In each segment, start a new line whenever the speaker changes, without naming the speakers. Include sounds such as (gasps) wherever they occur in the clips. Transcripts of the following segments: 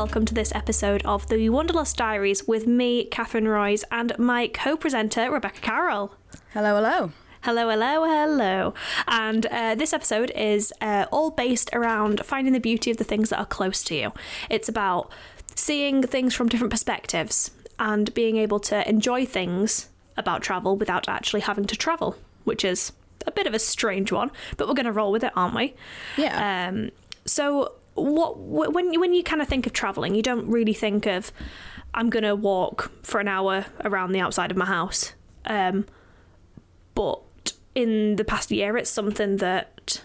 welcome to this episode of the Wanderlust Diaries with me, Catherine Royce, and my co presenter, Rebecca Carroll.
Hello, hello.
Hello, hello, hello. And uh, this episode is uh, all based around finding the beauty of the things that are close to you. It's about seeing things from different perspectives and being able to enjoy things about travel without actually having to travel, which is a bit of a strange one, but we're going to roll with it, aren't we?
Yeah.
Um, so, what when you, when you kind of think of traveling, you don't really think of I'm going to walk for an hour around the outside of my house. Um, but in the past year, it's something that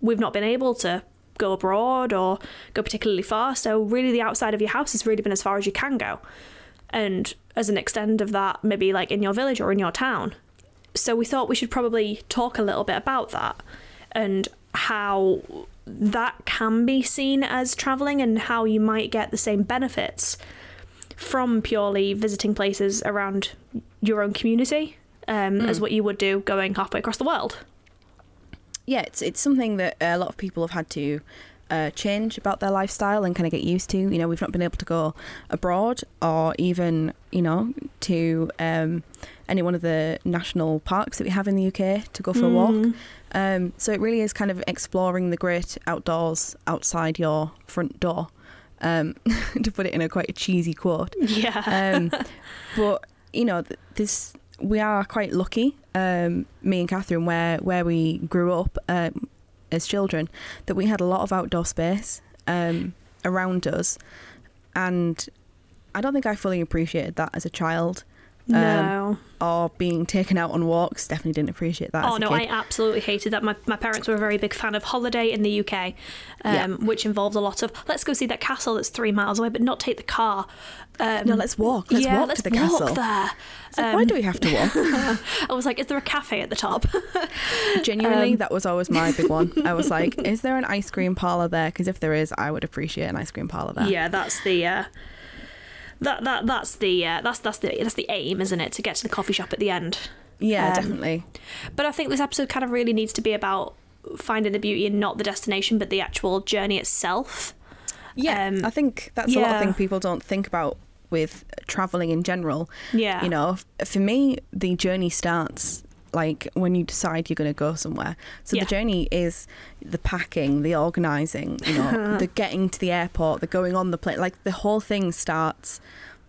we've not been able to go abroad or go particularly far. So, really, the outside of your house has really been as far as you can go. And as an extent of that, maybe like in your village or in your town. So, we thought we should probably talk a little bit about that and how that can be seen as traveling and how you might get the same benefits from purely visiting places around your own community um, as what you would do going halfway across the world.
yeah, it's it's something that a lot of people have had to uh, change about their lifestyle and kind of get used to. You know, we've not been able to go abroad or even, you know, to um, any one of the national parks that we have in the UK to go for a walk. Um, so it really is kind of exploring the great outdoors outside your front door, um, (laughs) to put it in a quite a cheesy quote.
Yeah.
um, (laughs) but you know, this we are quite lucky, um, me and Catherine, where where we grew up um, as children, that we had a lot of outdoor space um, around us, and I don't think I fully appreciated that as a child. Um,
no.
or being taken out on walks, definitely didn't appreciate that.
Oh no. I absolutely hated that. My, my parents were a very big fan of Holiday in the UK, um,
Yeah.
which involved a lot of let's go see that castle that's three miles away, but not take the car. Um,
no, let's walk. Let's
yeah,
walk
let's
to the
walk
castle.
there.
Like, why do we have to walk? (laughs)
I was like, is there a cafe at the top? (laughs)
Genuinely,
Um,
that was always my big one. I was like, (laughs) is there an ice cream parlor there? Because if there is, I would appreciate an ice cream parlor there.
yeah, that's the. Uh, that, that that's the uh, that's that's the that's the aim, isn't it? To get to the coffee shop at the end.
Yeah,
Um,
definitely.
But I think this episode kind of really needs to be about finding the beauty and not the destination, but the actual journey itself.
Yeah,
um,
I think that's a lot of things people don't think about with traveling in general.
Yeah.
You know, for me, the journey starts like when you decide you're going to go somewhere. So
Yeah.
the journey is the packing, the organizing, you know, (laughs) the getting to the airport, the going on the plane. Like the whole thing starts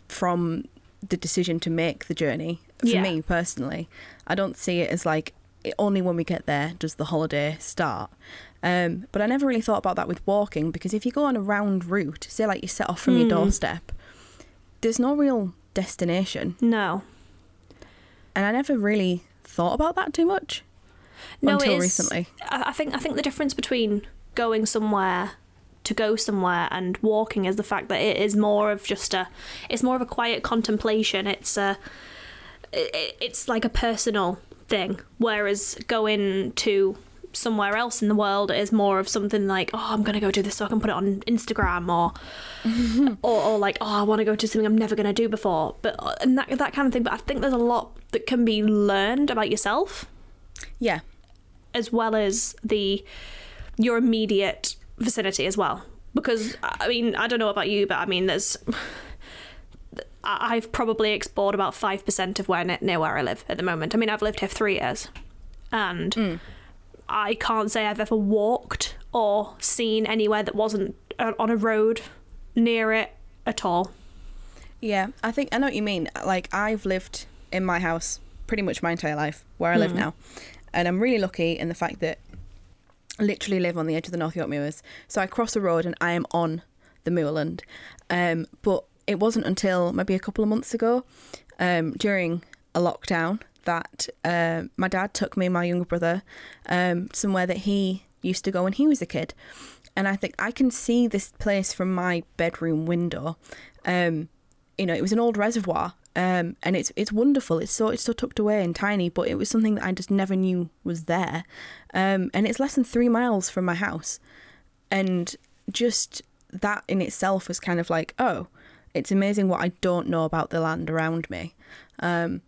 from the decision to make the journey. For
Yeah.
me personally, I don't see it as like it, only when we get there does the holiday start. Um, but I never really thought about that with walking because if you go on a round route, say like you set off from your
Hmm.
doorstep, there's no real destination.
No.
And I never really thought about that too much
No,
until
it is-
recently.
I I think I think the difference between going somewhere to go somewhere and walking is the fact that it is more of just a it's more of a quiet contemplation. It's a it, it's like a personal thing, whereas going to somewhere else in the world is more of something like oh I'm gonna go do this so I can put it on Instagram or (laughs) or, or like oh I want to go to something I'm never gonna do before but uh, and that that kind of thing but I think there's a lot that can be learned about yourself
Yeah.
as well as the your immediate vicinity as well. Because I mean, I don't know about you, but I mean, there's I've probably explored about five percent of where near where I live at the moment. I mean, I've lived here three years, and I can't say I've ever walked or seen anywhere that wasn't uh, on a road near it at all.
Yeah, I think I know what you mean. Like I've lived in my house pretty much my entire life where I live now, and I'm really lucky in the fact that I literally live on the edge of the North York Moors. So I cross the road and I am on the moorland. Um, but it wasn't until maybe a couple of months ago, um, during a lockdown, that um my dad took me and my younger brother um, somewhere that he used to go when he was a kid. And I think I can see this place from my bedroom window. Um, you know, it was an old reservoir, um, and it's it's wonderful. It's so it's so tucked away and tiny, but it was something that I just never knew was there. Um, and it's less than three miles from my house, and just that in itself was kind of like, oh, it's amazing what I don't know about the land around me. Um,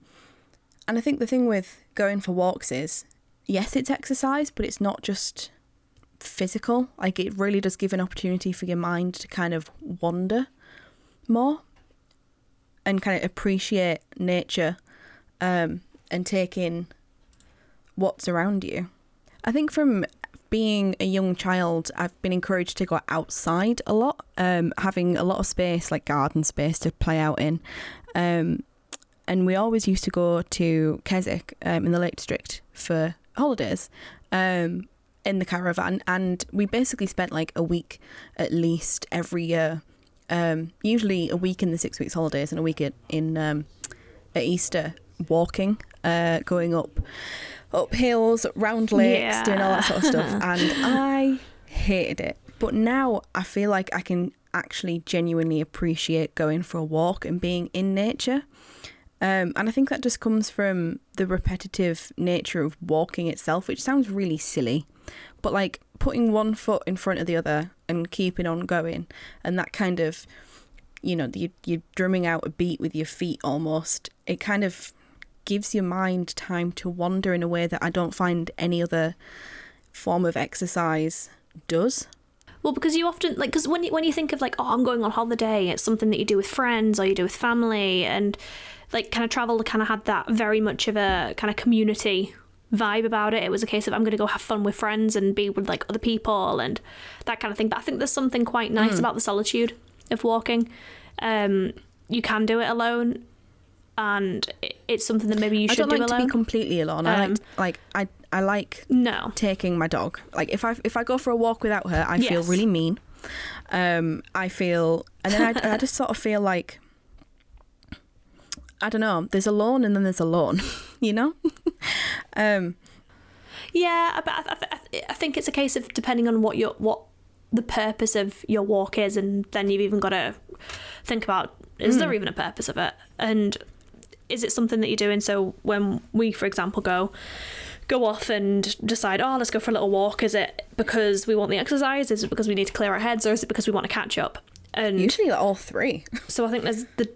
and I think the thing with going for walks is, yes, it's exercise, but it's not just physical. Like it really does give an opportunity for your mind to kind of wander more and kind of appreciate nature um, and take in what's around you. I think from being a young child, I've been encouraged to go outside a lot, um, having a lot of space, like garden space, to play out in. Um, and we always used to go to Keswick um, in the Lake District for holidays um, in the caravan, and we basically spent like a week at least every year. Um, usually a week in the six weeks holidays and a week at, in um, at Easter walking, uh, going up up hills, round lakes,
Yeah.
doing all that sort of stuff, (laughs) and I hated it. But now I feel like I can actually genuinely appreciate going for a walk and being in nature. Um, and I think that just comes from the repetitive nature of walking itself, which sounds really silly, but like putting one foot in front of the other and keeping on going, and that kind of, you know, you, you're drumming out a beat with your feet almost. It kind of gives your mind time to wander in a way that I don't find any other form of exercise does.
Well, because you often like because when you, when you think of like oh I'm going on holiday, it's something that you do with friends or you do with family, and like kind of travel kind of had that very much of a kind of community vibe about it. It was a case of I'm going to go have fun with friends and be with like other people and that kind of thing. But I think there's something quite nice
Hmm.
about the solitude of walking. Um, you can do it alone, and it- it's something that maybe you
I
should
don't like
do
to be completely alone. I
Um,
like like I I like
no,
taking my dog. Like if I if I go for a walk without her, I feel really mean. Um, I feel, and then I, I just sort of feel like I don't know. There's a lawn, and then there's a lawn, (laughs) You know. (laughs) um,
Yeah, but I, I, I- I think it's a case of depending on what your what the purpose of your walk is, and then you've even got to think about is
Hmm.
there even a purpose of it, and is it something that you're doing? So when we, for example, go go off and decide, oh, let's go for a little walk. Is it because we want the exercise? Is it because we need to clear our heads, or is it because we want to catch up? And
usually all three. (laughs)
so I think there's the.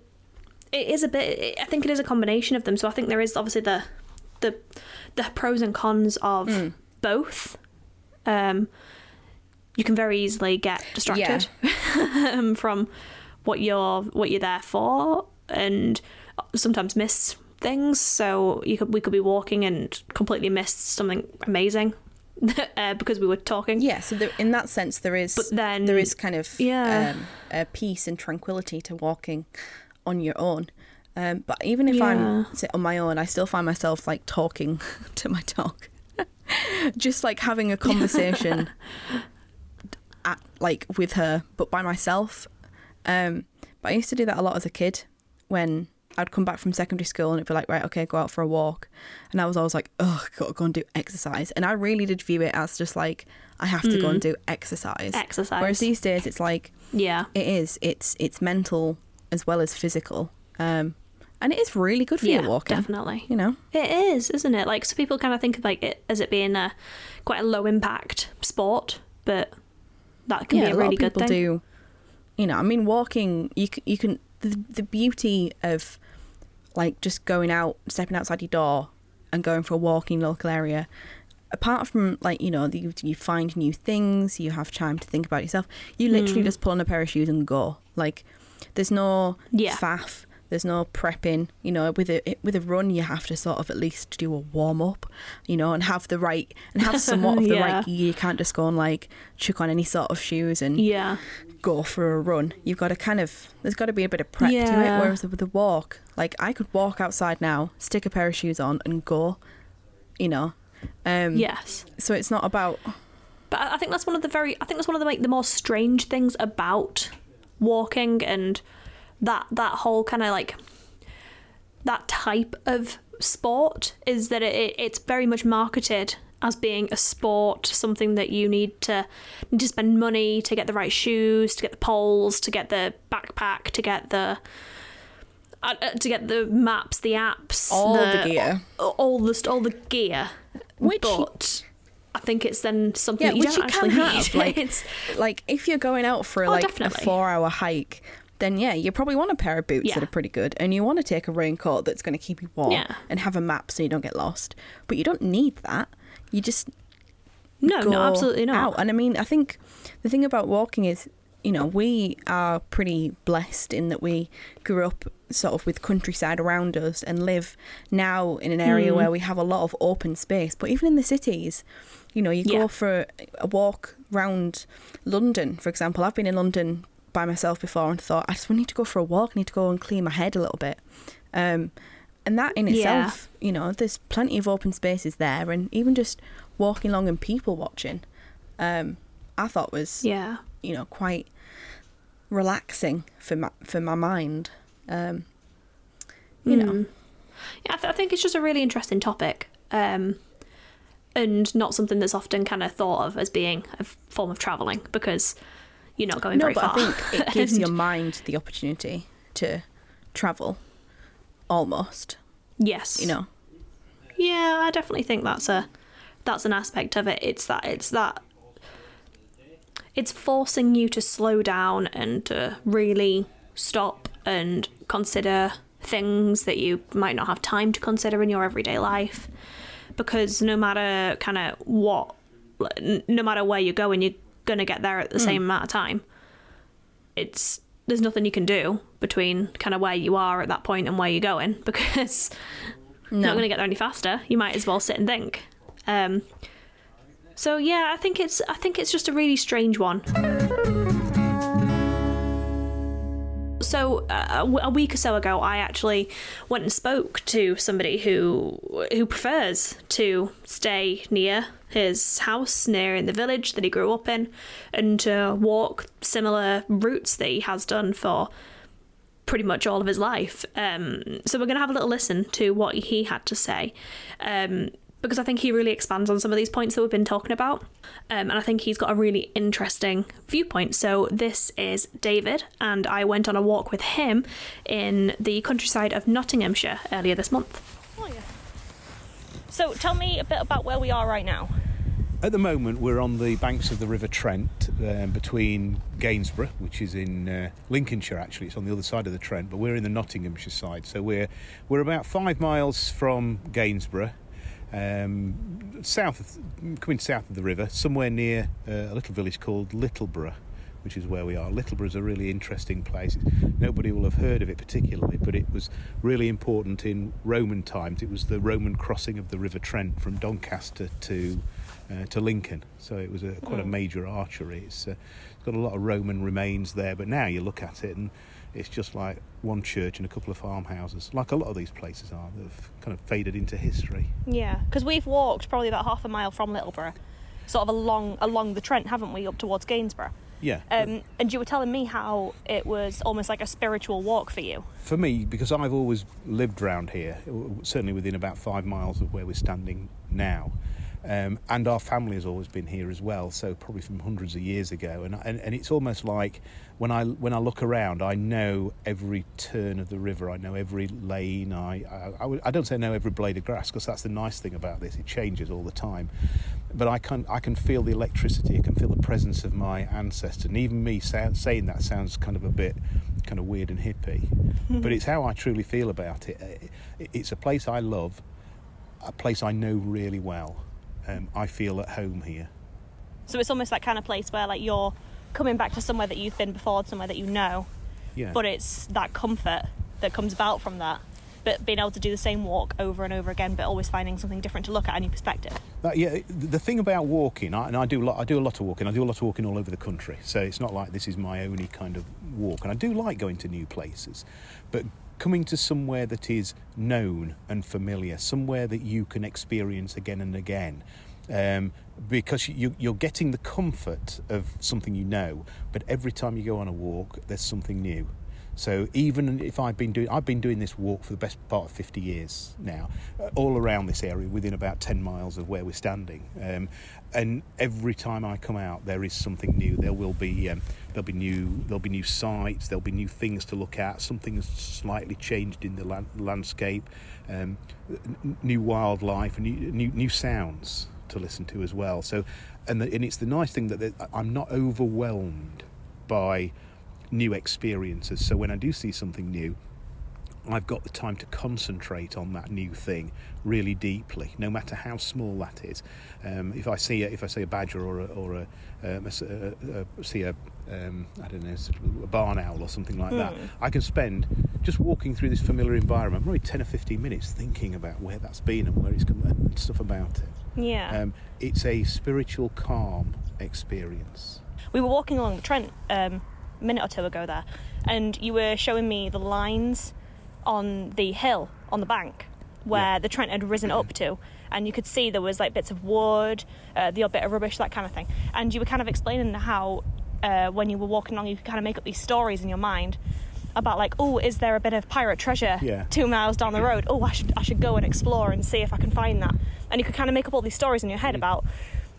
It is a bit. I think it is a combination of them. So I think there is obviously the, the, the pros and cons of
Mm.
both. Um, you can very easily get distracted um, (laughs) from what you're what you're there for, and sometimes miss things. So you could we could be walking and completely miss something amazing (laughs) uh, because we were talking.
Yeah. So there, in that sense, there is.
But then
there is kind of
Yeah.
um, a peace and tranquility to walking on your own. Um, but even if
Yeah.
I'm sit on my own, I still find myself like talking (laughs) to my dog, (laughs) just like having a conversation, at, like with her, but by myself. Um, but I used to do that a lot as a kid when I'd come back from secondary school and it'd be like, right, okay, go out for a walk. And I was always like, oh, gotta go and do exercise. And I really did view it as just like, I have to go and do exercise.
Exercise.
Whereas these days it's like,
yeah.
it is, it's it's mental as well as physical. Um, and it is really good for
yeah,
your walking.
definitely.
You know?
It is, isn't it? Like, so people kind of think of like it as it being a quite a low impact sport, but that can
yeah,
be a
a
really good
people
thing.
do. You know, I mean, walking. You can, you can the, the beauty of like just going out, stepping outside your door, and going for a walk in your local area. Apart from like you know, you, you find new things, you have time to think about yourself. You literally
Mm.
just pull on a pair of shoes and go. Like, there's no
Yeah.
faff. There's no prepping. You know, with a with a run, you have to sort of at least do a warm up. You know, and have the right and have somewhat of the (laughs)
Yeah.
right gear. You can't just go and like chuck on any sort of shoes and
Yeah,
go for a run. You've got to kind of there's got to be a bit of prep to it. Whereas with the walk, like I could walk outside now, stick a pair of shoes on, and go. You know, um,
yes.
So it's not about
But I I think that's one of the very. I think that's one of the like the more strange things about walking and that that whole kind of like that type of sport is that it, it's very much marketed as being a sport, something that you need to need to spend money to get the right shoes, to get the poles, to get the backpack, to get the uh, uh, to get the maps, the apps,
all the, gear.
all, all the all the gear.
Which-
but I think it's then something
Yeah,
that you
which you
actually
can have. Like, (laughs) like if you're going out for
Oh,
like
definitely.
a four-hour hike, then yeah, you probably want a pair of boots
Yeah.
that are pretty good, and you want to take a raincoat that's going to keep you warm,
Yeah.
and have a map so you don't get lost. But you don't need that. You just
No, no, absolutely not.
out. And I mean, I think the thing about walking is, you know, we are pretty blessed in that we grew up sort of with countryside around us and live now in an area
Hmm.
where we have a lot of open space. But even in the cities, you know, you
Yeah.
go for a walk round London, for example. I've been in London by myself before and thought, I just need to go for a walk. I need to go and clean my head a little bit. Um, and that in
Yeah.
itself, you know, there's plenty of open spaces there, and even just walking along and people watching, um, I thought was
Yeah.
you know quite relaxing for my for my mind. Um, you know,
Mm. Yeah, I, th- I think it's just a really interesting topic, um, and not something that's often kind of thought of as being a form of traveling because you're not going
no,
very
but
far.
I think it gives (laughs)
And-
your mind the opportunity to travel, almost.
yes,
You know,
Yeah, I definitely think that's a that's an aspect of it. It's that it's that it's forcing you to slow down and to really stop and consider things that you might not have time to consider in your everyday life because no matter kind of what no matter where you're going you're going to get there at the mm. same amount of time it's there's nothing you can do between kind of where you are at that point and where you're going (laughs) because you're not going to get there any faster. You might as well sit and think. Um, so yeah, I think it's I think it's just a really strange one. So uh, a week or so ago, I actually went and spoke to somebody who who prefers to stay near his house, near in the village that he grew up in, and to walk similar routes that he has done for pretty much all of his life. Um, so we're going to have a little listen to what he had to say. Um, because I think he really expands on some of these points that we've been talking about. Um, and I think he's got a really interesting viewpoint. So this is David, and I went on a walk with him in the countryside of Nottinghamshire earlier this month.
Oh, yeah. So tell me a bit about where we are right now.
At the moment, we're on the banks of the River Trent um, between Gainsborough, which is in uh, Lincolnshire. Actually, it's on the other side of the Trent, but we're in the Nottinghamshire side. So we're we're about five miles from Gainsborough, um, south of, coming south of the river, somewhere near uh, a little village called Littleborough. Which is where we are. Littleborough is a really interesting place. Nobody will have heard of it particularly, but it was really important in Roman times. It was the Roman crossing of the River Trent from Doncaster to uh, to Lincoln. So it was a, quite a major archery. It's, uh, it's got a lot of Roman remains there, but now you look at it and it's just like one church and a couple of farmhouses, like a lot of these places are. They've kind of faded into history.
Yeah, because we've walked probably about half a mile from Littleborough, sort of along along the Trent, haven't we, up towards Gainsborough?
Yeah.
Um, and you were telling me how it was almost like a spiritual walk for you.
For me, because I've always lived round here, certainly within about five miles of where we're standing now, um, and our family has always been here as well. So probably from hundreds of years ago, and, and and it's almost like when I when I look around, I know every turn of the river. I know every lane. I I, I, I don't say I know every blade of grass because that's the nice thing about this. It changes all the time, but I can I can feel the electricity. I can feel the presence of my ancestors, and even me sa- saying that sounds kind of a bit kind of weird and hippie, (laughs) but it's how I truly feel about it. It's a place I love, a place I know really well. Um, I feel at home here.
So it's almost that kind of place where like you're coming back to somewhere that you've been before, somewhere that you know,
Yeah.
but it's that comfort that comes about from that. But being able to do the same walk over and over again, but always finding something different to look at, a new perspective.
That, yeah, the thing about walking, I, and I do lot. I do a lot of walking. I do a lot of walking all over the country. So it's not like this is my only kind of walk. And I do like going to new places, but coming to somewhere that is known and familiar, somewhere that you can experience again and again, um, because you, you're getting the comfort of something you know. But every time you go on a walk, there's something new. So even if I've been doing, I've been doing this walk for the best part of 50 years now, uh, all around this area, within about 10 miles of where we're standing. Um, and every time I come out, there is something new. There will be, um, there'll be new, there'll be new sights. There'll be new things to look at. Something has slightly changed in the land, landscape. Um, new wildlife new, new, new sounds to listen to as well. So, and, the, and it's the nice thing that that I'm not overwhelmed by new experiences. So when I do see something new, I've got the time to concentrate on that new thing really deeply, no matter how small that is. Um, if I see a, if I see a badger or a, or a, um, a- a- see a um, I don't know sort of a barn owl or something like that,
Hmm.
I can spend just walking through this familiar environment, probably ten or fifteen minutes, thinking about where that's been and where it's come and stuff about it.
Yeah.
Um, it's a spiritual calm experience.
we were walking along the Trent um, a minute or two ago there, and you were showing me the lines on the hill on the bank where
Yeah.
the Trent had risen up to, and you could see there was like bits of wood, uh, the odd bit of rubbish, that kind of thing. And you were kind of explaining how uh, when you were walking along, you could kind of make up these stories in your mind about like, oh, is there a bit of pirate treasure
Yeah.
two miles down the road? Oh, I should I should go and explore and see if I can find that. And you could kind of make up all these stories in your head about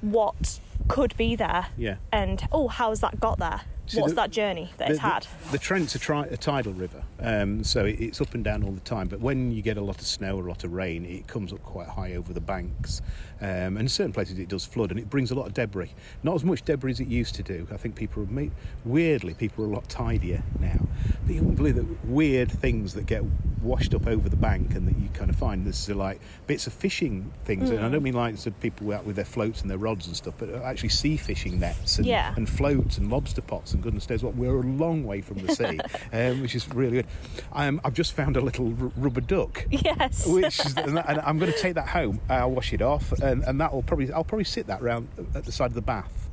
what could be there
Yeah.
and oh, how's that got there? What's
the-
that journey that it's had?
The, the Trent's a, tri- a tidal river, um, so it, it's up and down all the time. But when you get a lot of snow or a lot of rain, it comes up quite high over the banks. Um, and in certain places it does flood, and it brings a lot of debris. Not as much debris as it used to do. I think people are made, weirdly people are a lot tidier now. But you wouldn't believe that weird things that get washed up over the bank and that you kind of find. This is like bits of fishing things, and I don't mean like sort of people out with their floats and their rods and stuff, but actually sea fishing nets and,
Yeah.
and floats and lobster pots and goodness knows what. We're a long way from the sea, (laughs) um, which is really good. Um, I've just found a little r- rubber duck.
Yes.
Which is, and and I'm going to take that home. I'll wash it off, and, and that will probably I'll probably sit that round at the side of the bath.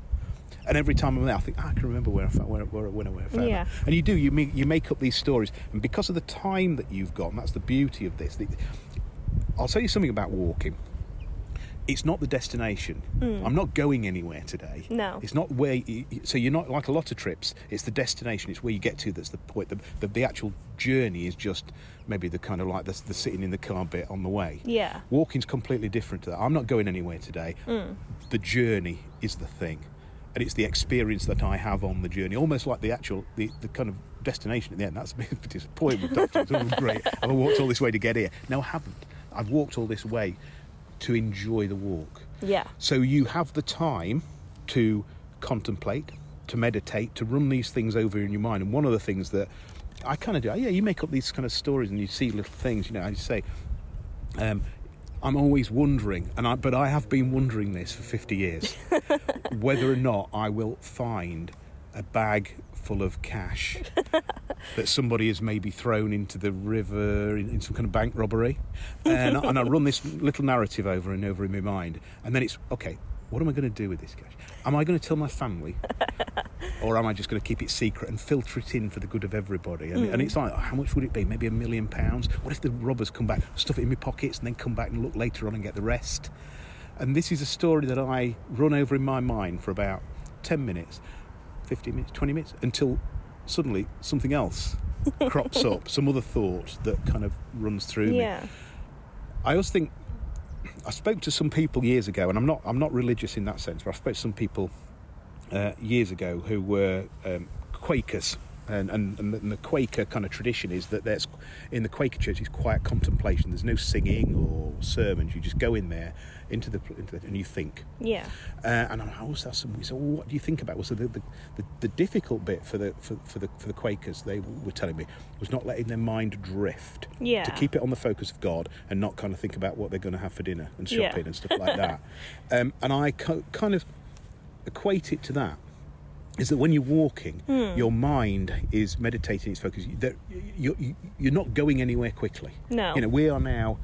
And every time I'm there, I think "Ah, I can remember where I found where, where, where I found
Yeah.
And you do you make you make up these stories, and because of the time that you've got, and that's the beauty of this. The, I'll tell you something about walking. It's not the destination. Hmm. I'm not going anywhere today.
No.
It's not where. You, so you're not like a lot of trips. It's the destination. It's where you get to. That's the point. The, the, the actual journey is just maybe the kind of like the, the sitting in the car bit on the way.
Yeah.
Walking's completely different to that. I'm not going anywhere today. Hmm. The journey is the thing. And it's the experience that I have on the journey, almost like the actual, the, the kind of destination at the end. That's a bit of a disappointment. Doctor. It's all great. I've walked all this way to get here. No, I haven't. I've walked all this way to enjoy the walk.
Yeah.
So you have the time to contemplate, to meditate, to run these things over in your mind. And one of the things that I kind of do, yeah, you make up these kind of stories and you see little things. You know, I say, um, I'm always wondering, and I, but I have been wondering this for 50 years, (laughs) whether or not I will find a bag full of cash (laughs) that somebody has maybe thrown into the river in, in some kind of bank robbery. And, I- and I run this little narrative over and over in my mind. And then it's, okay, what am I going to do with this cash? Am I going to tell my family? (laughs) or am I just going to keep it secret and filter it in for the good of everybody? And, and hmm. it's like, how much would it be? Maybe a million pounds? What if the robbers come back, stuff it in my pockets, and then come back and look later on and get the rest? And this is a story that I run over in my mind for about 10 minutes, 15 minutes, 20 minutes, until suddenly something else (laughs) crops up, some other thought that kind of runs through me. I always think I spoke to some people years ago, and I'm not I'm not religious in that sense, but I spoke to some people uh, years ago who were um, Quakers. And, and, and, the, Quaker kind of tradition is that there's in the Quaker church it's quiet contemplation. There's no singing or sermons. You just go in there into the, into the and you think.
Yeah.
Uh, and I always asked them, so what do you think about? Well, so the, the, the, the difficult bit for the for, for the for the Quakers, they were telling me, was not letting their mind drift.
Yeah.
To keep it on the focus of God and not kind of think about what they're going to have for dinner and
Yeah.
shopping and stuff like that. (laughs) Um, and I co- kind of equate it to that. Is that when you're walking,
Hmm.
your mind is meditating its focus. That you're, you're not going anywhere quickly.
No.
You know, we are now.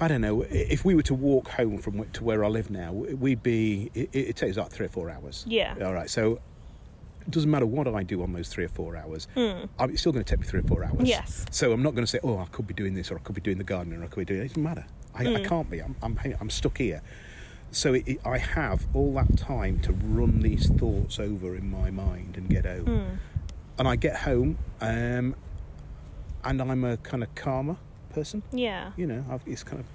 I don't know. If we were to walk home from to where I live now, we'd be. It, it takes like three or four hours.
Yeah.
All right. So it doesn't matter what I do on those three or four hours.
Hmm.
I'm, it's still going to take me three or four hours.
Yes.
So I'm not going to say, oh, I could be doing this, or I could be doing the gardening, or I could be doing. It doesn't matter. I,
Hmm.
I can't be. I'm, I'm, I'm stuck here. So it, it, I have all that time to run these thoughts over in my mind and get home.
Hmm.
And I get home, um, and I'm a kind of calmer person.
Yeah.
You know, I've, it's kind of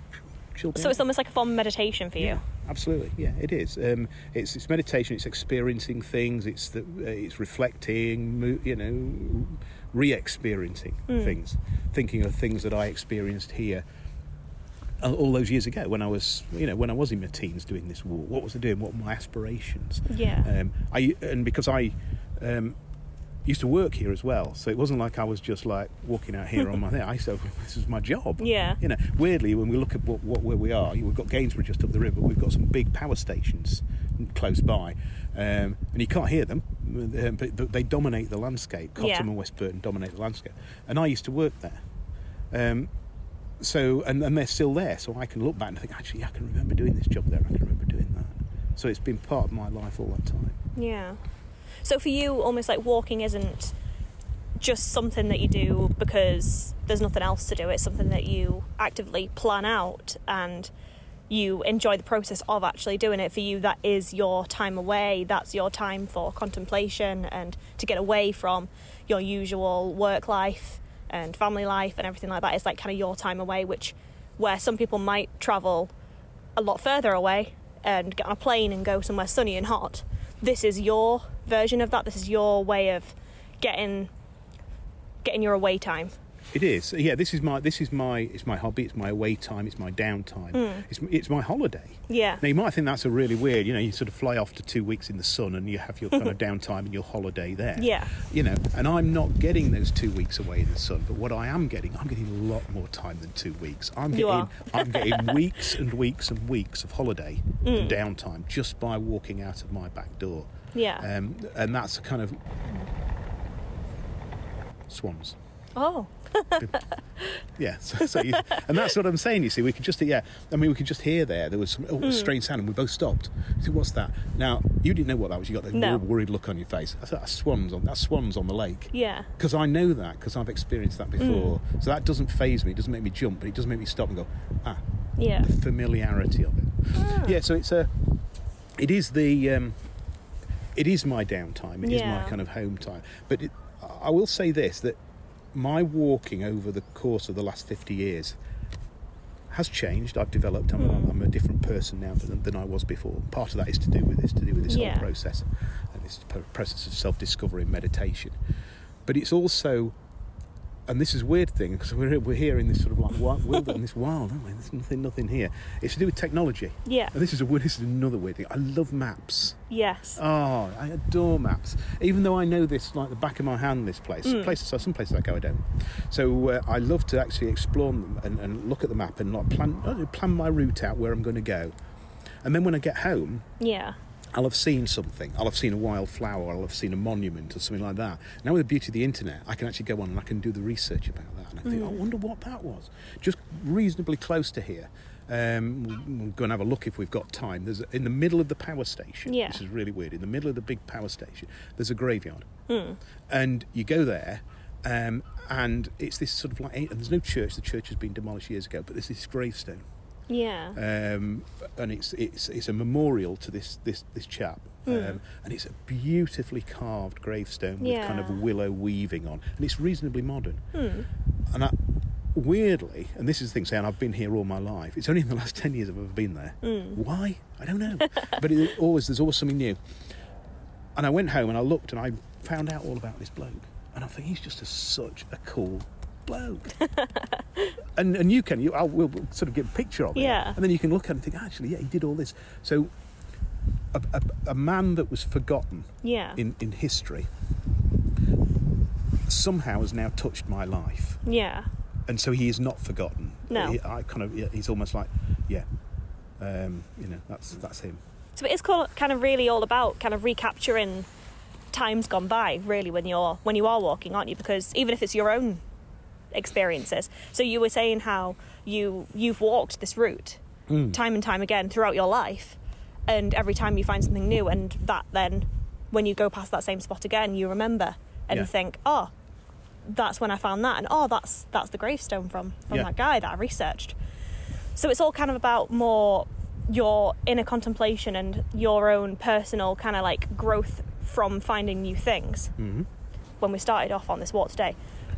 chilled.
So it's almost like a form of meditation for you.
Yeah, absolutely. Yeah, it is. Um, it's it's meditation. It's experiencing things. It's the, uh, it's reflecting. You know, re-experiencing
Hmm.
things, thinking of things that I experienced here all those years ago when I was, you know, when I was in my teens doing this walk. What was I doing? What were my aspirations?
Yeah.
Um, I and because I, um, used to work here as well, so it wasn't like I was just like walking out here on my (laughs) thing. I said this is my job.
Yeah.
You know, weirdly, when we look at what, what where we are, we've got Gainsborough just up the river. We've got some big power stations close by, um, and you can't hear them, uh, but, but they dominate the landscape. Cottam
Yeah.
and West Burton dominate the landscape, and I used to work there. So and, and they're still there, so I can look back and think, actually, I can remember doing this job there. I can remember doing that. So it's been part of my life all that time.
Yeah. So for you, almost like walking isn't just something that you do because there's nothing else to do. It's something that you actively plan out and you enjoy the process of actually doing it. For you, that is your time away. That's your time for contemplation and to get away from your usual work life and family life and everything like that is like kind of your time away, which where some people might travel a lot further away and get on a plane and go somewhere sunny and hot. This is your version of that. This is your way of getting getting your away time.
It is. Yeah, this is my this is my it's my hobby. It's my away time. It's my downtime.
Hmm.
It's it's my holiday.
Yeah.
Now you might think that's a really weird. You know, you sort of fly off to two weeks in the sun and you have your kind of (laughs) downtime and your holiday there.
Yeah.
You know, and I'm not getting those two weeks away in the sun. But what I am getting, I'm getting a lot more time than two weeks. I'm
You
getting
are.
I'm getting (laughs) weeks and weeks and weeks of holiday
Hmm.
and downtime just by walking out of my back door.
Yeah.
Um, and that's kind of swans.
oh. (laughs)
Yeah, so, so you, and that's what I'm saying. You see, we could just yeah. I mean, we could just hear there. There was some oh,
Hmm.
a strange sound, and we both stopped. I said, "What's that?" Now you didn't know what that was. You got the
No.
worried look on your face. I thought that's swans on that's swans on the lake.
Yeah.
Because I know that because I've experienced that before.
Hmm.
So that doesn't faze me. It doesn't make me jump, but it doesn't make me stop and go, ah,
Yeah.
the familiarity of it.
Ah.
Yeah. So it's a, it is the, um, it is my downtime. It is
Yeah.
my kind of home time. But it, I will say this that my walking over the course of the last 50 years has changed. I've developed. I'm,
Hmm.
I'm a different person now than, than I was before. Part of that is to do with this, to do with this
Yeah.
whole process, and this process of self-discovery and meditation. But it's also, and this is a weird thing because we're, we're here in this sort of like wild, wilderness, (laughs) wild, aren't we? There's nothing, nothing here. It's to do with technology.
Yeah.
And this is a weird, this is another weird thing. I love maps.
Yes.
Oh, I adore maps. Even though I know this like the back of my hand, this place.
Mm.
Places, some places I go, I don't. So uh, I love to actually explore them and, and look at the map and like plan uh, plan my route out where I'm going to go. And then when I get home,
Yeah.
I'll have seen something. I'll have seen a wildflower. I'll have seen a monument or something like that. Now, with the beauty of the internet, I can actually go on and I can do the research about that. And I think, I wonder what that was. Just reasonably close to here. Um, we'll, we'll go and have a look if we've got time. There's in the middle of the power station.
Yeah.
This is really weird. In the middle of the big power station, there's a graveyard,
Hmm.
and you go there. Um, and it's this sort of like, and there's no church. The church has been demolished years ago, but there's this gravestone
Yeah.
um, and it's it's it's a memorial to this this this chap, um, and it's a beautifully carved gravestone with kind of willow weaving on, and it's reasonably modern.
Hmm.
And I, weirdly, and this is the thing, saying I've been here all my life. It's only in the last ten years I've ever been there. Why? I don't know. (laughs) but it always there's always something new. And I went home and I looked and I found out all about this bloke, and I think he's just a, such a cool bloke. (laughs) and and you can you I'll, we'll we'll sort of get a picture of it,
Yeah.
and then you can look at it and think, actually, yeah, he did all this. So. A, a, a man that was forgotten
Yeah.
in, in history somehow has now touched my life
yeah.
and so he is not forgotten.
No.
He, I kind of, he's almost like, yeah, um, you know, that's that's him.
So it is kind of really all about kind of recapturing times gone by, really, when you're when you are walking, aren't you? Because even if it's your own experiences. So you were saying how you you've walked this route
Mm.
time and time again throughout your life, and every time you find something new, and that then when you go past that same spot again, you remember and
Yeah.
think, oh, that's when I found that, and oh, that's that's the gravestone from from
Yeah.
that guy that I researched. So it's all kind of about more your inner contemplation and your own personal kind of like growth from finding new things.
hmm
When we started off on this walk today,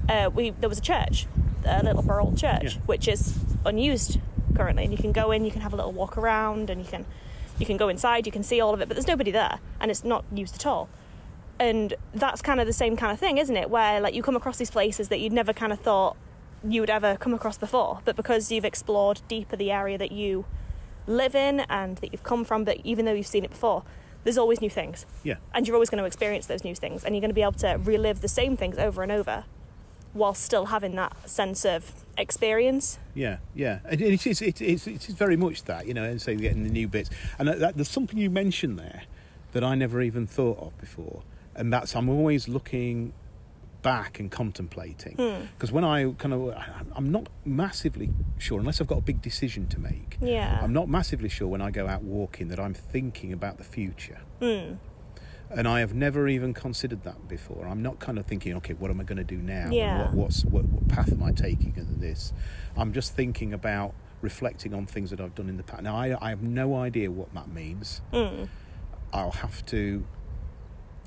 uh, we there was a church, a little old church,
Yeah.
which is unused currently, and you can go in, you can have a little walk around, and you can you can go inside, you can see all of it, but there's nobody there, and it's not used at all. And that's kind of the same kind of thing, isn't it? Where like you come across these places that you'd never kind of thought you would ever come across before, but because you've explored deeper the area that you live in and that you've come from, but even though you've seen it before, there's there's always new things.
Yeah.
And you're always going to experience those new things, and you're going to be able to relive the same things over and over while still having that sense of experience.
Yeah, yeah, and it is. It is. It is very much that you know. And so getting the new bits, and that, there's something you mentioned there that I never even thought of before, and that's I'm always looking back and contemplating hmm. because when I kind of I'm not massively sure unless I've got a big decision to make.
Yeah.
I'm not massively sure when I go out walking that I'm thinking about the future. Hmm. And I have never even considered that before. I'm not kind of thinking, okay, what am I going to do now?
Yeah.
What, what's what, what path am I taking into this? I'm just thinking about reflecting on things that I've done in the past. Now I, I have no idea what that means. Mm. I'll have to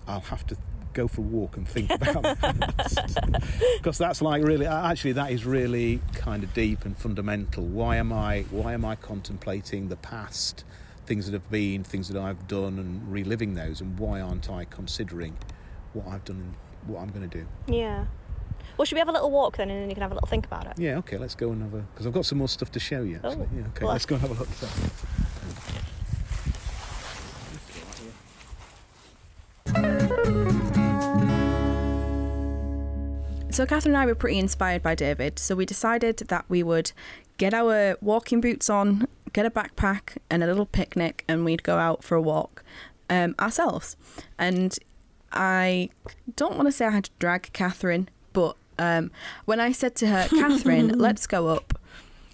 I'll have to go for a walk and think about (laughs) that because that's like really actually that is really kind of deep and fundamental why am i why am i contemplating the past things that have been things that i've done and reliving those and why aren't i considering what i've done and what i'm going to do
Yeah. Well, should we have a little walk then, and then you can have a little think about it?
yeah okay let's go and have a because i've got some more stuff to show you actually.
Oh,
yeah okay
well,
let's go and have a look
So Catherine and I were pretty inspired by David, so we decided that we would get our walking boots on, get a backpack and a little picnic, and we'd go out for a walk um, ourselves. And I don't want to say I had to drag Catherine, but um, when I said to her, Catherine, (laughs) let's go up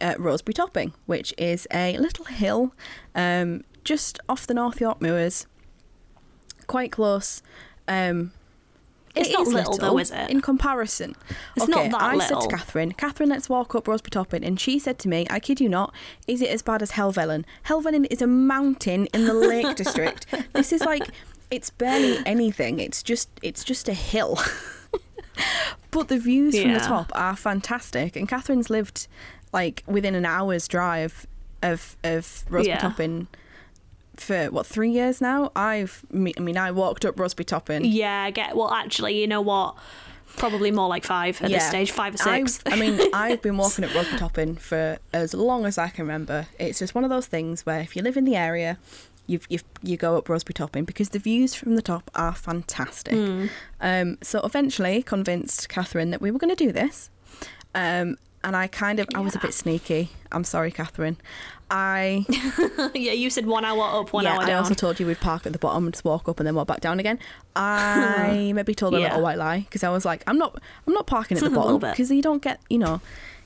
uh, Roseberry Topping, which is a little hill um, just off the North York Moors, quite close. Um,
It's
it
not
is
little though, is it?
In comparison.
It's
okay,
not that
I said to Catherine, Catherine, let's walk up Roseberry Topping. And she said to me, I kid you not, is it as bad as Helvellyn? Helvellyn is a mountain in the Lake (laughs) District. This is like, it's barely anything. It's just, it's just a hill. (laughs) but the views from the top are fantastic. And Catherine's lived like within an hour's drive of, of Roseberry
Yeah.
Topping for what, three years now? I've, me- I mean, I walked up Roseberry Topping.
Yeah, I get. Well, actually, you know what? Probably more like five at this stage, five or six.
I've, I mean, (laughs) I've been walking at Rugby Topping for as long as I can remember. It's just one of those things where if you live in the area, you you you go up Roseberry Topping because the views from the top are fantastic.
Hmm.
Um, so eventually convinced Catherine that we were going to do this. Um, and I kind of I was a bit sneaky. I'm sorry, Catherine. I (laughs)
yeah, you said one hour up, one
yeah,
hour down.
I also told you we'd park at the bottom and just walk up and then walk back down again. (laughs) I maybe told a
Yeah.
little white lie because I was like, I'm not, I'm not parking at (laughs) the bottom because you don't get, you know,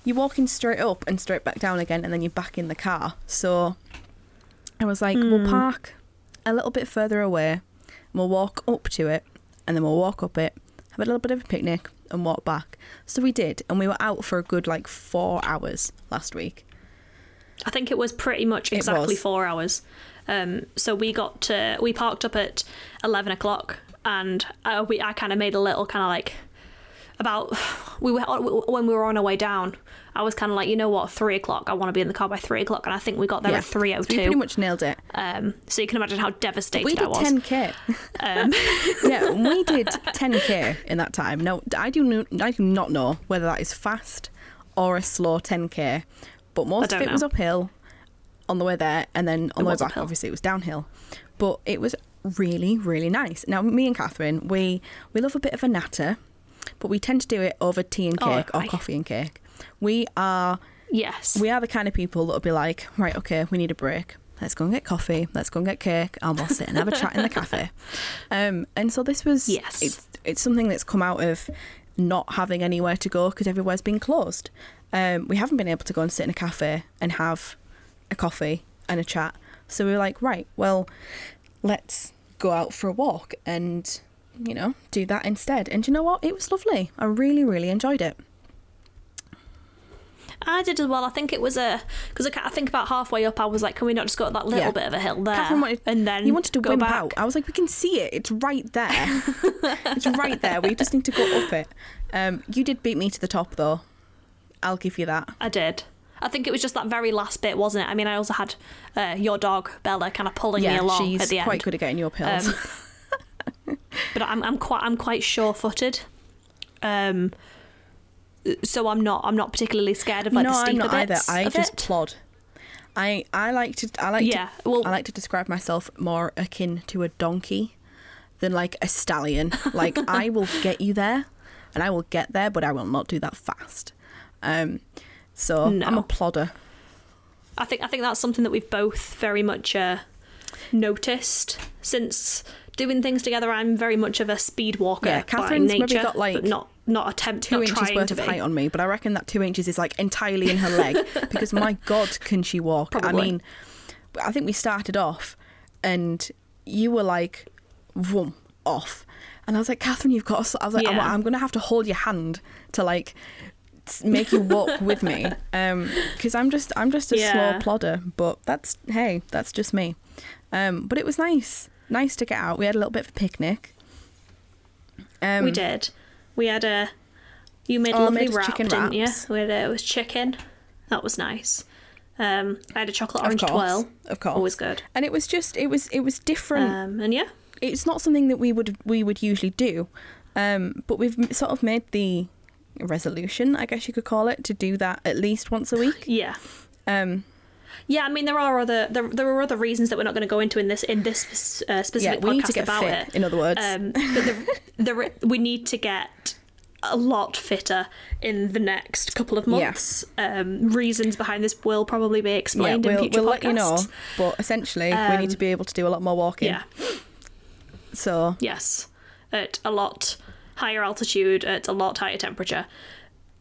you're walking straight up and straight back down again, and then you're back in the car. So I was like,
Hmm.
we'll park a little bit further away, and we'll walk up to it, and then we'll walk up it, have a little bit of a picnic, and walk back. So we did, and we were out for a good like four hours last week.
I think it was pretty much exactly four hours. Um, so we got to, we parked up at eleven o'clock, and uh, we I kind of made a little kind of like about we were when we were on our way down. I was kind of like, you know what, three o'clock. I want to be in the car by three o'clock, and I think we got there at three o
so pretty much nailed it.
Um, so you can imagine how devastated
We
I
did
was.
10k.
Um, (laughs)
yeah, we did 10k in that time. Now, I do no, I do not know whether that is fast or a slow 10k, but most of it was uphill on the way there, and then on
It
the way back,
uphill.
obviously, it was downhill. But it was really, really nice. Now, me and Catherine, we we love a bit of a natter, but we tend to do it over tea and
Oh,
cake or
aye.
coffee and cake. We are
yes.
we are the kind of people that'll be like, right, okay, we need a break. Let's go and get coffee. Let's go and get cake, and we'll sit and have a chat in the cafe. (laughs) Um, and so this was,
Yes.
it's, it's something that's come out of not having anywhere to go because everywhere's been closed. Um, we haven't been able to go and sit in a cafe and have a coffee and a chat. So we were like, right, well, let's go out for a walk and you know do that instead. And you know what? It was lovely. I really, really enjoyed it.
I did as well. I think it was a because I, I think about halfway up, I was like, "Can we not just go up that little
Yeah.
bit of a hill there?"
Catherine wanted,
and then
you wanted to
go
wimp
back.
out. I was like, we can see it. It's right there. (laughs) it's right there. We just need to go up it. Um, you did beat me to the top, though. I'll give you that.
I did. I think it was just that very last bit, wasn't it? I mean, I also had uh, your dog Bella kind of pulling me along
she's
at the end.
quite good at getting you up hills.
Um, (laughs) but I'm I'm quite I'm quite sure-footed. Um, so I'm not I'm not particularly scared of like
no,
the
I'm
steeper
not either. I
of
just
it.
plod. I I like to I like
Yeah,
to
well-
I like to describe myself more akin to a donkey than like a stallion. like (laughs) I will get you there, and I will get there, but I will not do that fast. Um, so I'm a plodder.
I think I think that's something that we've both very much uh, noticed since doing things together. I'm very much of a speed walker
Yeah,
by
Catherine's maybe
nature,
got, like,
not not attempt
Two
not
inches worth
to
of height on me, but I reckon that two inches is like entirely in her leg (laughs) because my God, can she walk? I mean, I think we started off and you were like, vroom, off. And I was like, Catherine, you've got to. I was like, I'm, I'm going to have to hold your hand to like make you walk (laughs) with me because I'm just I'm just a
Yeah.
slow plodder. But that's hey, that's just me. Um, but it was nice, nice to get out. We had a little bit of a picnic. Um,
we did. We had a. You made a
Oh,
lovely
made
wrap,
chicken
didn't you? We had a, it was chicken. That was nice. Um, I had a chocolate
Of
orange
course,
twirl.
of course.
Always good.
And it was just it was it was different.
Um, and yeah,
it's not something that we would we would usually do, um, but we've sort of made the resolution, I guess you could call it, to do that at least once a week.
yeah.
Um,
Yeah, I mean there are other there, there are other reasons that we're not going to go into in this in this uh,
yeah,
specific
we
podcast
need to get
about
fit.
it.
In other words,
Um, but the, the, we need to get a lot fitter in the next couple of
Yeah.
months. Um, reasons behind this will probably be
yeah,
explained
we'll,
in future
we'll
podcasts.
let you know. But essentially, we need to
Um,
be able to do a lot more walking.
Yeah.
So
Yes, at a lot higher altitude, at a lot higher temperature,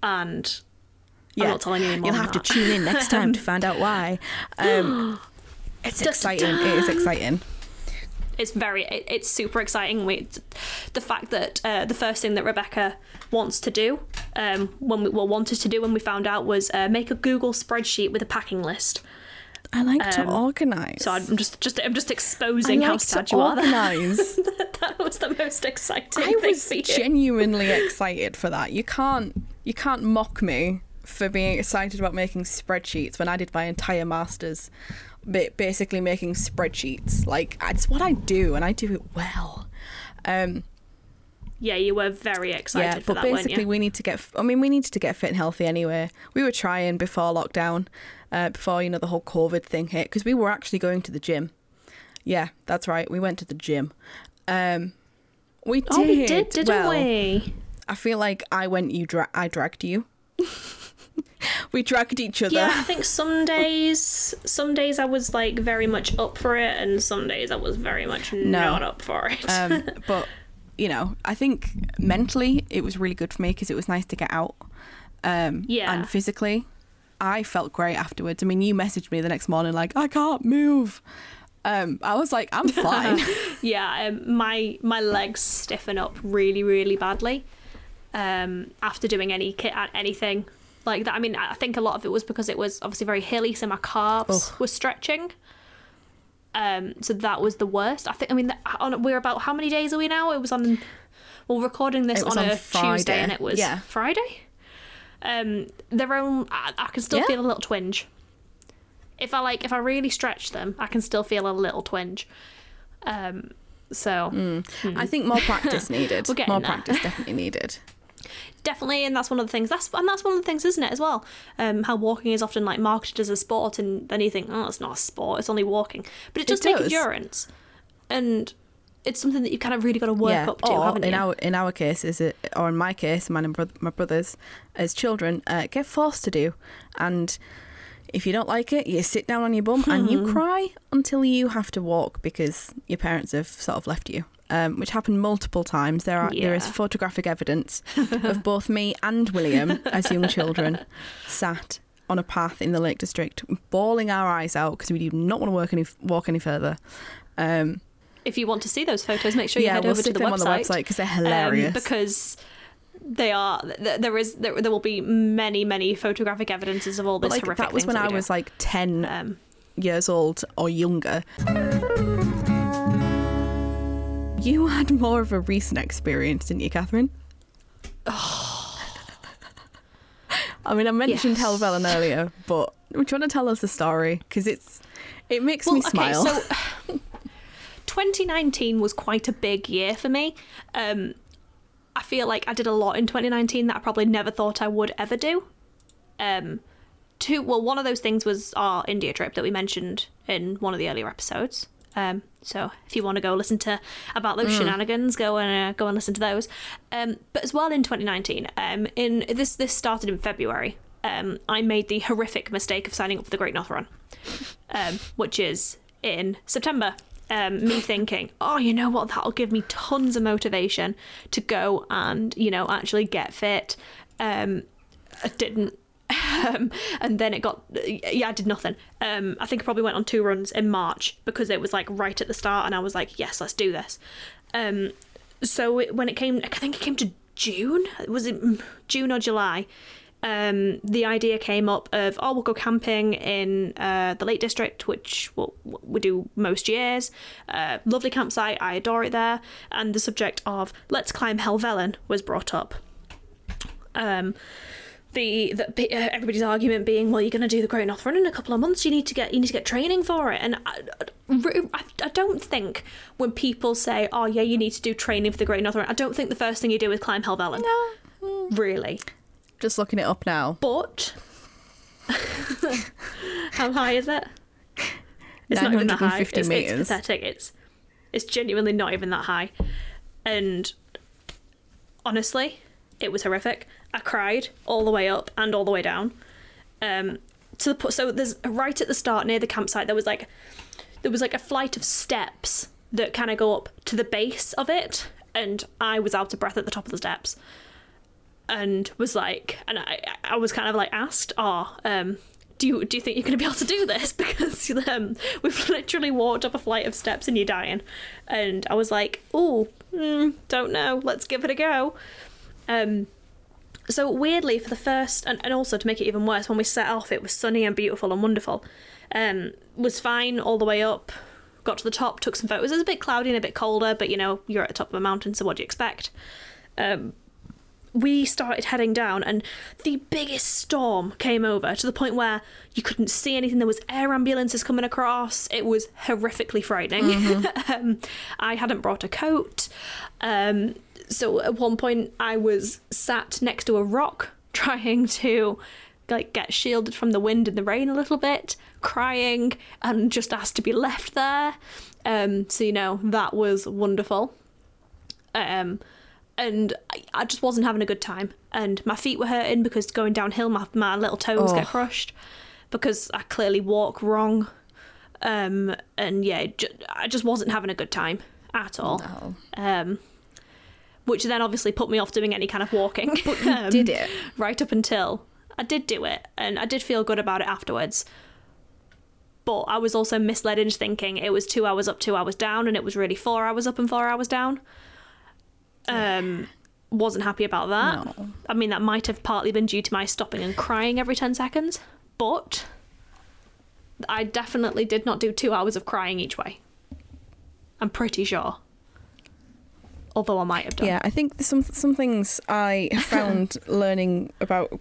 and
yeah,
not telling you any more
you'll have
that.
to tune in next time to (laughs) find out why. Um, (gasps) it's exciting. It is exciting.
it's very it, it's super exciting. We, the fact that uh, the first thing that Rebecca wants to do, um, when we well wanted to do when we found out was uh, make a Google spreadsheet with a packing list.
I like to
Um,
organise.
So I'm just just I'm just exposing how sad
to
you are. (laughs) That, (laughs) that was the most exciting
I was genuinely excited for that. You can't you can't mock me for being excited about making spreadsheets when I did my entire masters ba- basically making spreadsheets. Like it's what I do and I do it well. Um
yeah, you were very excited
yeah,
for
but
that,
basically we need to get I mean we needed to get fit and healthy anyway. We were trying before lockdown, uh, before you know the whole covid thing hit because we were actually going to the gym. Yeah, that's right. We went to the gym. Um we did.
Oh, we did, didn't
well,
we?
I feel like I went, you dra- I dragged you. (laughs) (laughs) we dragged each other.
Yeah, I think some days, some days I was like very much up for it, and some days I was very much not up for it.
Um, (laughs) but you know, I think mentally it was really good for me because it was nice to get out. Um,
Yeah.
And physically, I felt great afterwards. I mean, you messaged me the next morning like, I can't move. Um, I was like, I'm (laughs) fine.
yeah, um, my my legs stiffen up really, really badly um, after doing any kit at anything like that. I mean, I think a lot of it was because it was obviously very hilly, so my calves were stretching. Um, so that was the worst. I think. I mean, the, on, we're about how many days are we now? It was on. Well, recording this on,
on
a
Friday.
Tuesday, and it was
Yeah.
Friday. Um, their own. I, I can still
Yeah.
feel a little twinge. If I like, if I really stretch them, I can still feel a little twinge. Um, so
I think more (laughs) practice needed. More
there.
practice definitely needed.
Definitely, and that's one of the things. That's and that's one of the things, isn't it, as well? Um, how walking is often like marketed as a sport, and then you think, oh, it's not a sport; it's only walking. But it does take
does.
endurance, and it's something that you kind of really got to work
yeah.
up to,
or
haven't
in
you?
our in our case, is it or in my case, mine and bro- my brothers, as children, uh, get forced to do, and if you don't like it, you sit down on your bum and you (laughs) cry until you have to walk because your parents have sort of left you. Um, which happened multiple times. There are there is photographic evidence (laughs) of both me and William as young children sat on a path in the Lake District, bawling our eyes out because we do not want to work any walk any further. Um,
if you want to see those photos, make sure you
yeah,
head
we'll
over to the
them
website.
the website because they're
um,
hilarious.
because they are. There is there, will be many many photographic evidences of all
But
this
like
horrific
that was when
that
I
do.
was like ten
Um,
years old or younger. You had more of a recent experience, didn't you, Catherine? Oh. (sighs) I mean, I mentioned
Yes.
Helvellyn earlier, but do you want to tell us the story? Because it's it makes me smile.
Okay, so (sighs) 2019 was quite a big year for me. Um, I feel like I did a lot in 2019 that I probably never thought I would ever do. Um, two. Well, one of those things was our India trip that we mentioned in one of the earlier episodes. Um, so if you want to go listen to about those shenanigans, go and uh, go and listen to those. Um, but as well in 2019, um, in this this started in February. Um, I made the horrific mistake of signing up for the Great North Run, (laughs) um, which is in September. Um, me thinking, oh, you know what? That'll give me tons of motivation to go and you know actually get fit. Um, I didn't. Um, and then it got yeah i did nothing. Um, i think i probably went on two runs in march because it was like right at the start and i was like yes let's do this. Um, so it, when it came i think it came to june. Was it june or july? Um, the idea came up of oh we'll go camping in uh, the lake district which we'll, we do most years. Uh, lovely campsite. I adore it there. And the subject of let's climb helvellyn was brought up. Um, the, the uh, everybody's argument being, well, you're going to do the Great North Run in a couple of months. You need to get you need to get training for it. And I, I, I don't think when people say, oh yeah, you need to do training for the Great North Run, I don't think the first thing you do is climb Helvellyn.
No.
Really.
Just looking it up now.
But (laughs) how high is it? It's not even that high. It's,
950
it's pathetic. It's it's genuinely not even that high. And honestly, it was horrific. I cried all the way up and all the way down. Um, to the so there's right at the start near the campsite there was like there was like a flight of steps that kind of go up to the base of it, and I was out of breath at the top of the steps, and was like, and I I was kind of like asked, oh, um, do you do you think you're going to be able to do this? (laughs) Because um, we've literally walked up a flight of steps and you're dying, and I was like, oh, mm, don't know, let's give it a go. Um, so weirdly, for the first, and, and also to make it even worse, when we set off, it was sunny and beautiful and wonderful. Um, was fine all the way up. Got to the top, took some photos. It was a bit cloudy and a bit colder, but you know you're at the top of a mountain, so what do you expect? Um, we started heading down, and the biggest storm came over to the point where you couldn't see anything. There was air ambulances coming across. It was horrifically frightening. (laughs) um, I hadn't brought a coat. Um, so at one point, I was sat next to a rock, (laughs) trying to like get shielded from the wind and the rain a little bit, crying, and just asked to be left there. Um, so you know that was wonderful. Um, and I, I just wasn't having a good time, and my feet were hurting because going downhill, my my little toes get
Oh.
crushed because I clearly walk wrong. Um, and yeah, ju- I just wasn't having a good time at all.
No.
Um, which then obviously put me off doing any kind of walking. (laughs) But
you did it.
right up until I did do it, and I did feel good about it afterwards. But I was also misled into thinking it was two hours up, two hours down, and it was really four hours up and four hours down. Um, wasn't happy about that.
No.
I mean, that might have partly been due to my stopping and crying every 10 seconds, but I definitely did not do two hours of crying each way. I'm pretty sure. Although I might have done.
Yeah, I think some some things I (laughs) found learning about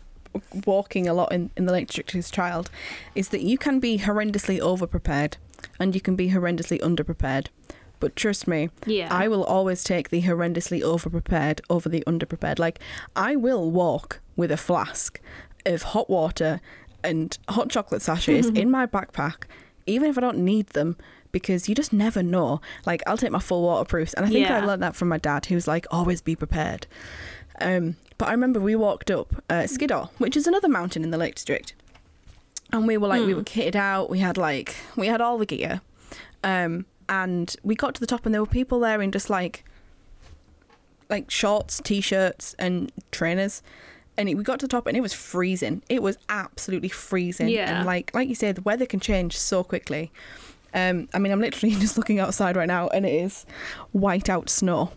walking a lot in, in the Lake District as a child is that you can be horrendously over prepared and you can be horrendously under prepared. But trust me,
Yeah.
I will always take the horrendously over prepared over the under prepared. Like I will walk with a flask of hot water and hot chocolate sachets (laughs) in my backpack, even if I don't need them, because you just never know. Like I'll take my full waterproofs, and I think I learned that from my dad, who's like, always be prepared. Um, but I remember we walked up uh, Skiddaw, which is another mountain in the Lake District, and we were like, we were kitted out. We had like, we had all the gear, um, and we got to the top, and there were people there in just like, like shorts, t-shirts, and trainers. And it, we got to the top, and it was freezing. It was absolutely freezing.
Yeah.
And like, like you said, the weather can change so quickly. Um, I mean, I'm literally (laughs) just looking outside right now, and it is white out snow.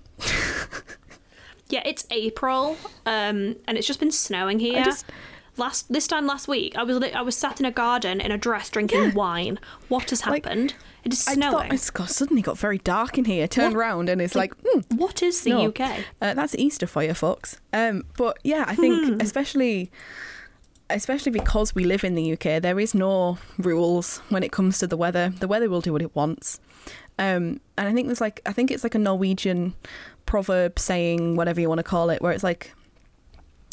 Yeah, it's April, um, and it's just been snowing here.
just-
Last this time last week, I was I was sat in a garden in a dress drinking wine. What has
Like,
happened? It is
I
snowing.
thought it's got suddenly got very dark in here. Turned
What?
round, and it's like, hmm,
what is the
no.
UK?
Uh, that's Easter for you, folks. Um, but yeah, I think
Hmm.
especially, especially because we live in the UK, there is no rules when it comes to the weather. The weather will do what it wants. Um, and I think there's like, I think it's like a Norwegian proverb saying, whatever you want to call it, where it's like,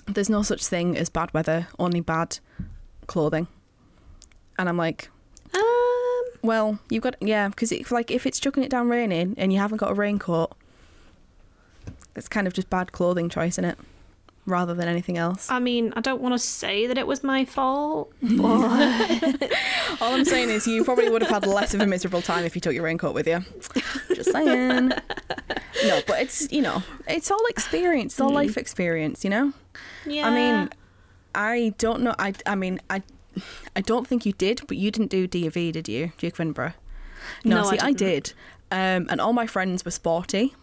there's no such thing as bad weather, only bad clothing. And I'm like,
Um,
well, you've got yeah, because if like if it's chucking it down raining and you haven't got a raincoat, it's kind of just bad clothing choice in it, rather than anything else.
I mean, I don't want to say that it was my fault, (laughs) but
All I'm saying is you probably would have had less of a miserable time if you took your raincoat with you. Just saying. No, but it's you know it's all experience, it's all mm-hmm. life experience, you know.
yeah.
I mean, I don't know. I I mean I. I don't think you did, but you didn't do D of E, did you, Duke of Edinburgh? No,
No, I
see, I,
didn't.
did. Um, and all my friends were sporty.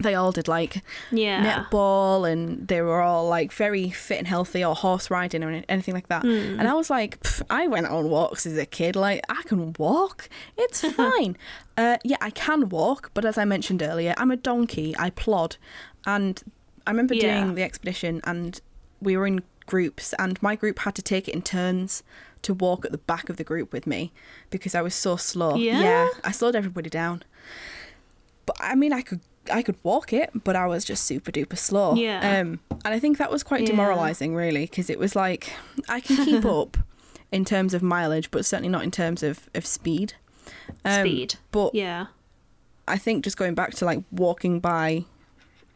They all did like
yeah,
netball and they were all like very fit and healthy or horse riding or anything like that.
Hmm.
And I was like, I went on walks as a kid. Like, I can walk. It's (laughs) fine. uh, yeah, I can walk, but as I mentioned earlier, I'm a donkey. I plod. And I remember
Yeah.
doing the expedition and we were in groups and my group had to take it in turns to walk at the back of the group with me because I was so slow.
Yeah?
I slowed everybody down. But I mean, I could I could walk it, but I was just super duper slow.
Yeah.
Um, and I think that was quite
Yeah.
demoralizing, really, because it was like I can keep (laughs) up in terms of mileage, but certainly not in terms of of speed. Um,
speed.
But
Yeah,
I think just going back to like walking by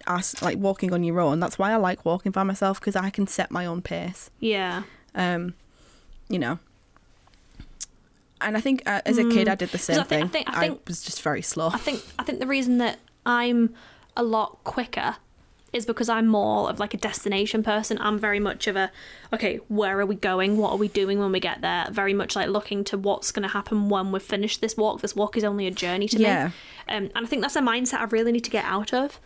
us like walking on your own that's why i like walking by myself because i can set my own pace
yeah,
um you know and i think uh, as a kid i did the same
Mm. I think- I
thing
think- I think-
was just very slow
I think I think the reason that I'm a lot quicker is because I'm more of like a destination person. I'm very much of a okay, where are we going? What are we doing when we get there? Very much like looking to what's going to happen when we've finished this walk. This walk is only a journey to
Yeah.
me. Um, and I think that's a mindset I really need to get out of.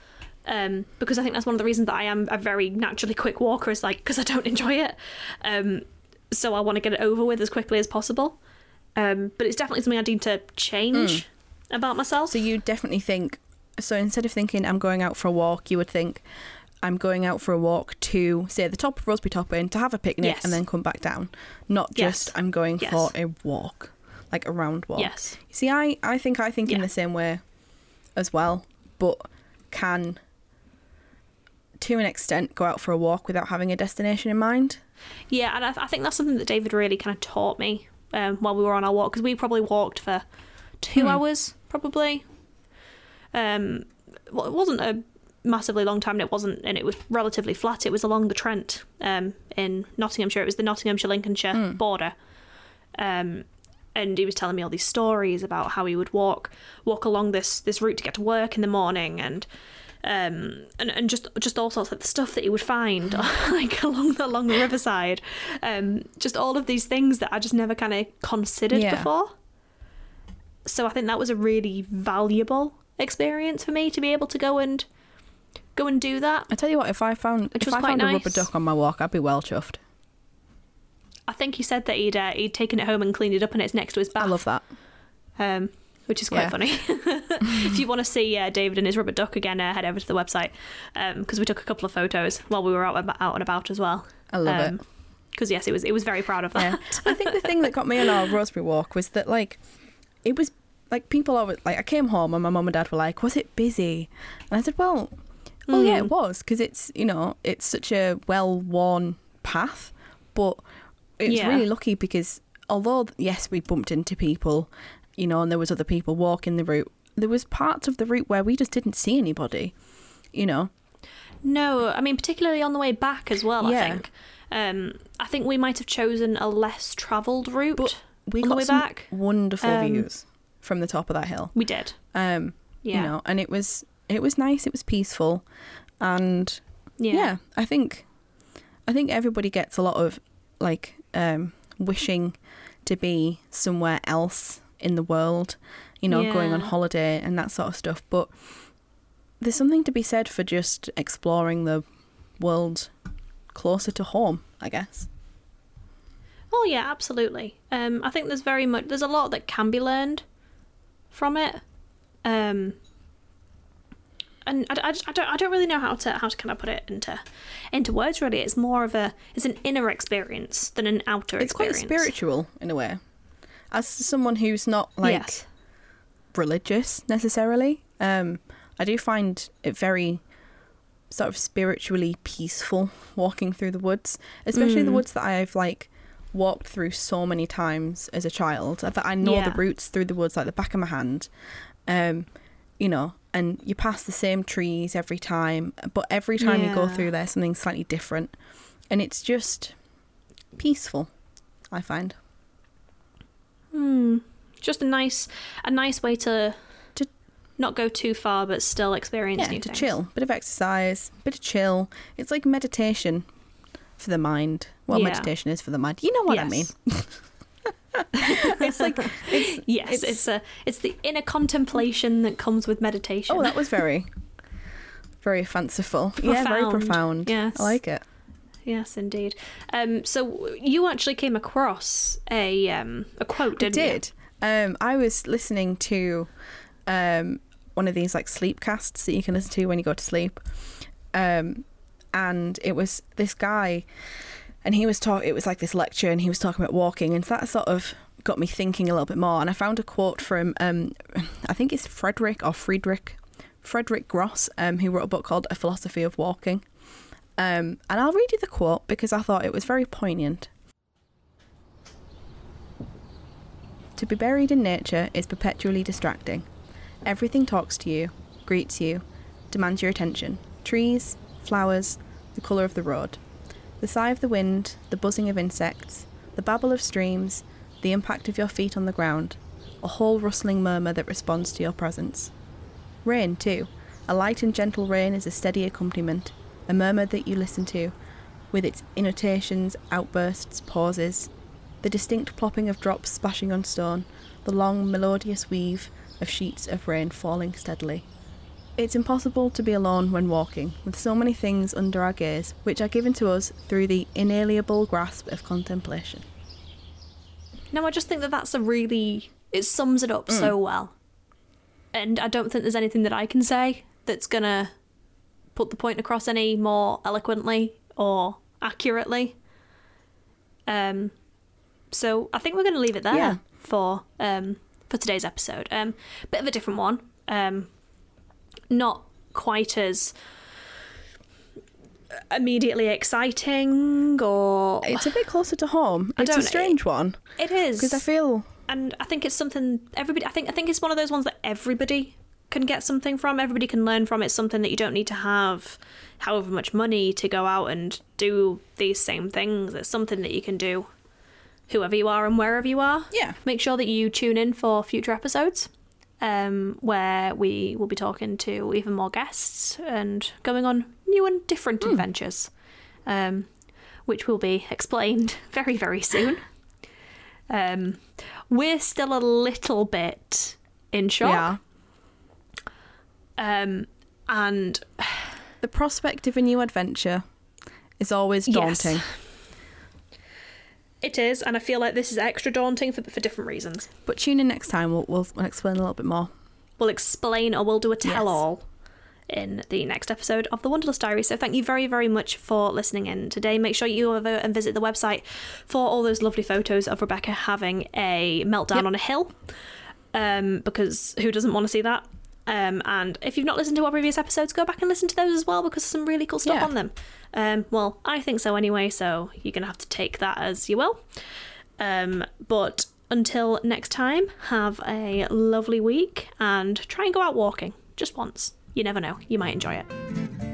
Um, because I think that's one of the reasons that I am a very naturally quick walker is like because I don't enjoy it. Um, so I want to get it over with as quickly as possible. Um, but it's definitely something I need to change about myself.
so you definitely think so instead of thinking i'm going out for a walk you would think i'm going out for a walk to say the top of Roseberry Topping to have a picnic
Yes.
and then come back down not
Yes.
just i'm going
Yes.
for a walk like a round walk
Yes.
You see i i think i think in the same way as well but can to an extent go out for a walk without having a destination in mind
Yeah, and I, th- I think that's something that David really kind of taught me um, while we were on our walk because we probably walked for two hours, probably. Um, well, it wasn't a massively long time, and it wasn't, and it was relatively flat. It was along the Trent um, in Nottinghamshire. It was the Nottinghamshire Lincolnshire border. Um, and he was telling me all these stories about how he would walk walk along this this route to get to work in the morning and um and, and just just all sorts of stuff that he would find (laughs) like along the along the riverside. Um just all of these things that I just never kind of considered
Yeah.
before. So I think that was a really valuable experience for me to be able to go and go and do that.
I tell you what if i found
Which
if i found a rubber duck on my walk i'd be well chuffed.
I think he said that he'd uh, he'd taken it home and cleaned it up and it's next to his bath.
i love that.
Um, which is quite
Yeah.
funny. (laughs) if you want to see uh, David and his rubber duck again, uh, head over to the website because we took a couple of photos while we were out, out and about as well.
I love it.
Because yes, it was it was very proud of that.
Yeah. I think the thing that got me on our Roseberry walk was that like it was like people always like I came home and my mum and dad were like, "Was it busy?" And I said, "Well, well, yeah, it was because it's you know it's such a well-worn path, but it's
Yeah.
really lucky because although yes we bumped into people, you know, and there was other people walking the route, there was parts of the route where we just didn't see anybody, you know.
No, I mean particularly on the way back as well.
Yeah.
I think. Um, I think we might have chosen a less travelled route
But we
on
got
the way
some
back.
wonderful
Um,
views from the top of that hill.
We did.
Um,
Yeah.
you know, and it was it was nice. It was peaceful, and
Yeah.
yeah. I think I think everybody gets a lot of like um, wishing to be somewhere else in the world, you know, going on holiday and that sort of stuff. But there's something to be said for just exploring the world closer to home, I guess.
Oh yeah, absolutely. Um, I think there's very much there's a lot that can be learned from it. Um, and I, I, I don't I don't really know how to how to kind of put it into into words. Really, it's more of a it's an inner experience than an outer
It's quite spiritual in a way. As someone who's not like
yes.
religious necessarily. Um, I do find it very sort of spiritually peaceful walking through the woods, especially the
Mm.
woods that I've like walked through so many times as a child that I know
Yeah.
the routes through the woods like the back of my hand. Um, you know, and you pass the same trees every time, but every time you go through there, something slightly different, and it's just peaceful. I find.
Hmm. Just a nice, a nice way to
To-
not go too far, but still experience
yeah,
new
to
things.
chill, bit of exercise, bit of chill. It's like meditation for the mind. Well,
Yeah.
meditation is for the mind. You know what I mean?
Yes. (laughs)
It's like it's (laughs)
Yes, it's,
It's-
a it's the inner contemplation that comes with meditation.
oh, that was very, very fanciful. Yeah, very
Profound.
profound.
Yes.
I like it.
Yes, indeed. Um, so you actually came across a um a quote,
I
didn't you?
did. Um, I was listening to um, one of these like sleep casts that you can listen to when you go to sleep, um, and it was this guy, and he was talk. It was like this lecture, and he was talking about walking, and so that sort of got me thinking a little bit more. And I found a quote from um, I think it's Frederick or Friedrich, Frederick Gross, um, who wrote a book called A Philosophy of Walking. Um, and I'll read you the quote because I thought it was very poignant. To be buried in nature is perpetually distracting. Everything talks to you, greets you, demands your attention. Trees, flowers, the colour of the road. The sigh of the wind, the buzzing of insects, the babble of streams, the impact of your feet on the ground, a whole rustling murmur that responds to your presence. Rain, too. A light and gentle rain is a steady accompaniment, a murmur that you listen to, with its innotations, outbursts, pauses, the distinct plopping of drops splashing on stone, the long, melodious weave of sheets of rain falling steadily. It's impossible to be alone when walking, with so many things under our gaze, which are given to us through the inalienable grasp of contemplation.
No, I just think that that's a really it sums it up so mm. well, and I don't think there's anything that I can say that's gonna put the point across any more eloquently or accurately. Um, so I think we're gonna leave it there
Yeah.
for um for today's episode. Um, bit of a different one. Um, not quite as immediately exciting or
It's a bit closer to home. It's a strange one
it is
because I feel
and I think it's something everybody. I think I think it's one of those ones that everybody can get something from. Everybody can learn from. It's something that you don't need to have however much money to go out and do these same things. It's something that you can do, whoever you are and wherever you are.
Yeah.
Make sure that you tune in for future episodes, um, where we will be talking to even more guests and going on new and different adventures, um, which will be explained (laughs) very very soon. Um, we're still a little bit in shock.
yeah.
Um, and (sighs)
The prospect of a new adventure is always
Yes.
daunting.
it is, and I feel like this is extra daunting for, for different reasons.
But tune in next time. We'll, we'll, we'll explain a little bit more.
We'll explain or we'll do a
Yes.
tell all in the next episode of the Wanderlust Diary. So thank you very, very much for listening in today. Make sure you go over and visit the website for all those lovely photos of Rebecca having a meltdown
Yep.
on a hill. Um, because who doesn't want to see that? Um, and if you've not listened to our previous episodes, go back and listen to those as well because there's some really cool stuff
Yeah.
on them. Um, well, I think so anyway, so you're going to have to take that as you will. Um, but until next time, have a lovely week and try and go out walking just once. You never know, you might enjoy it.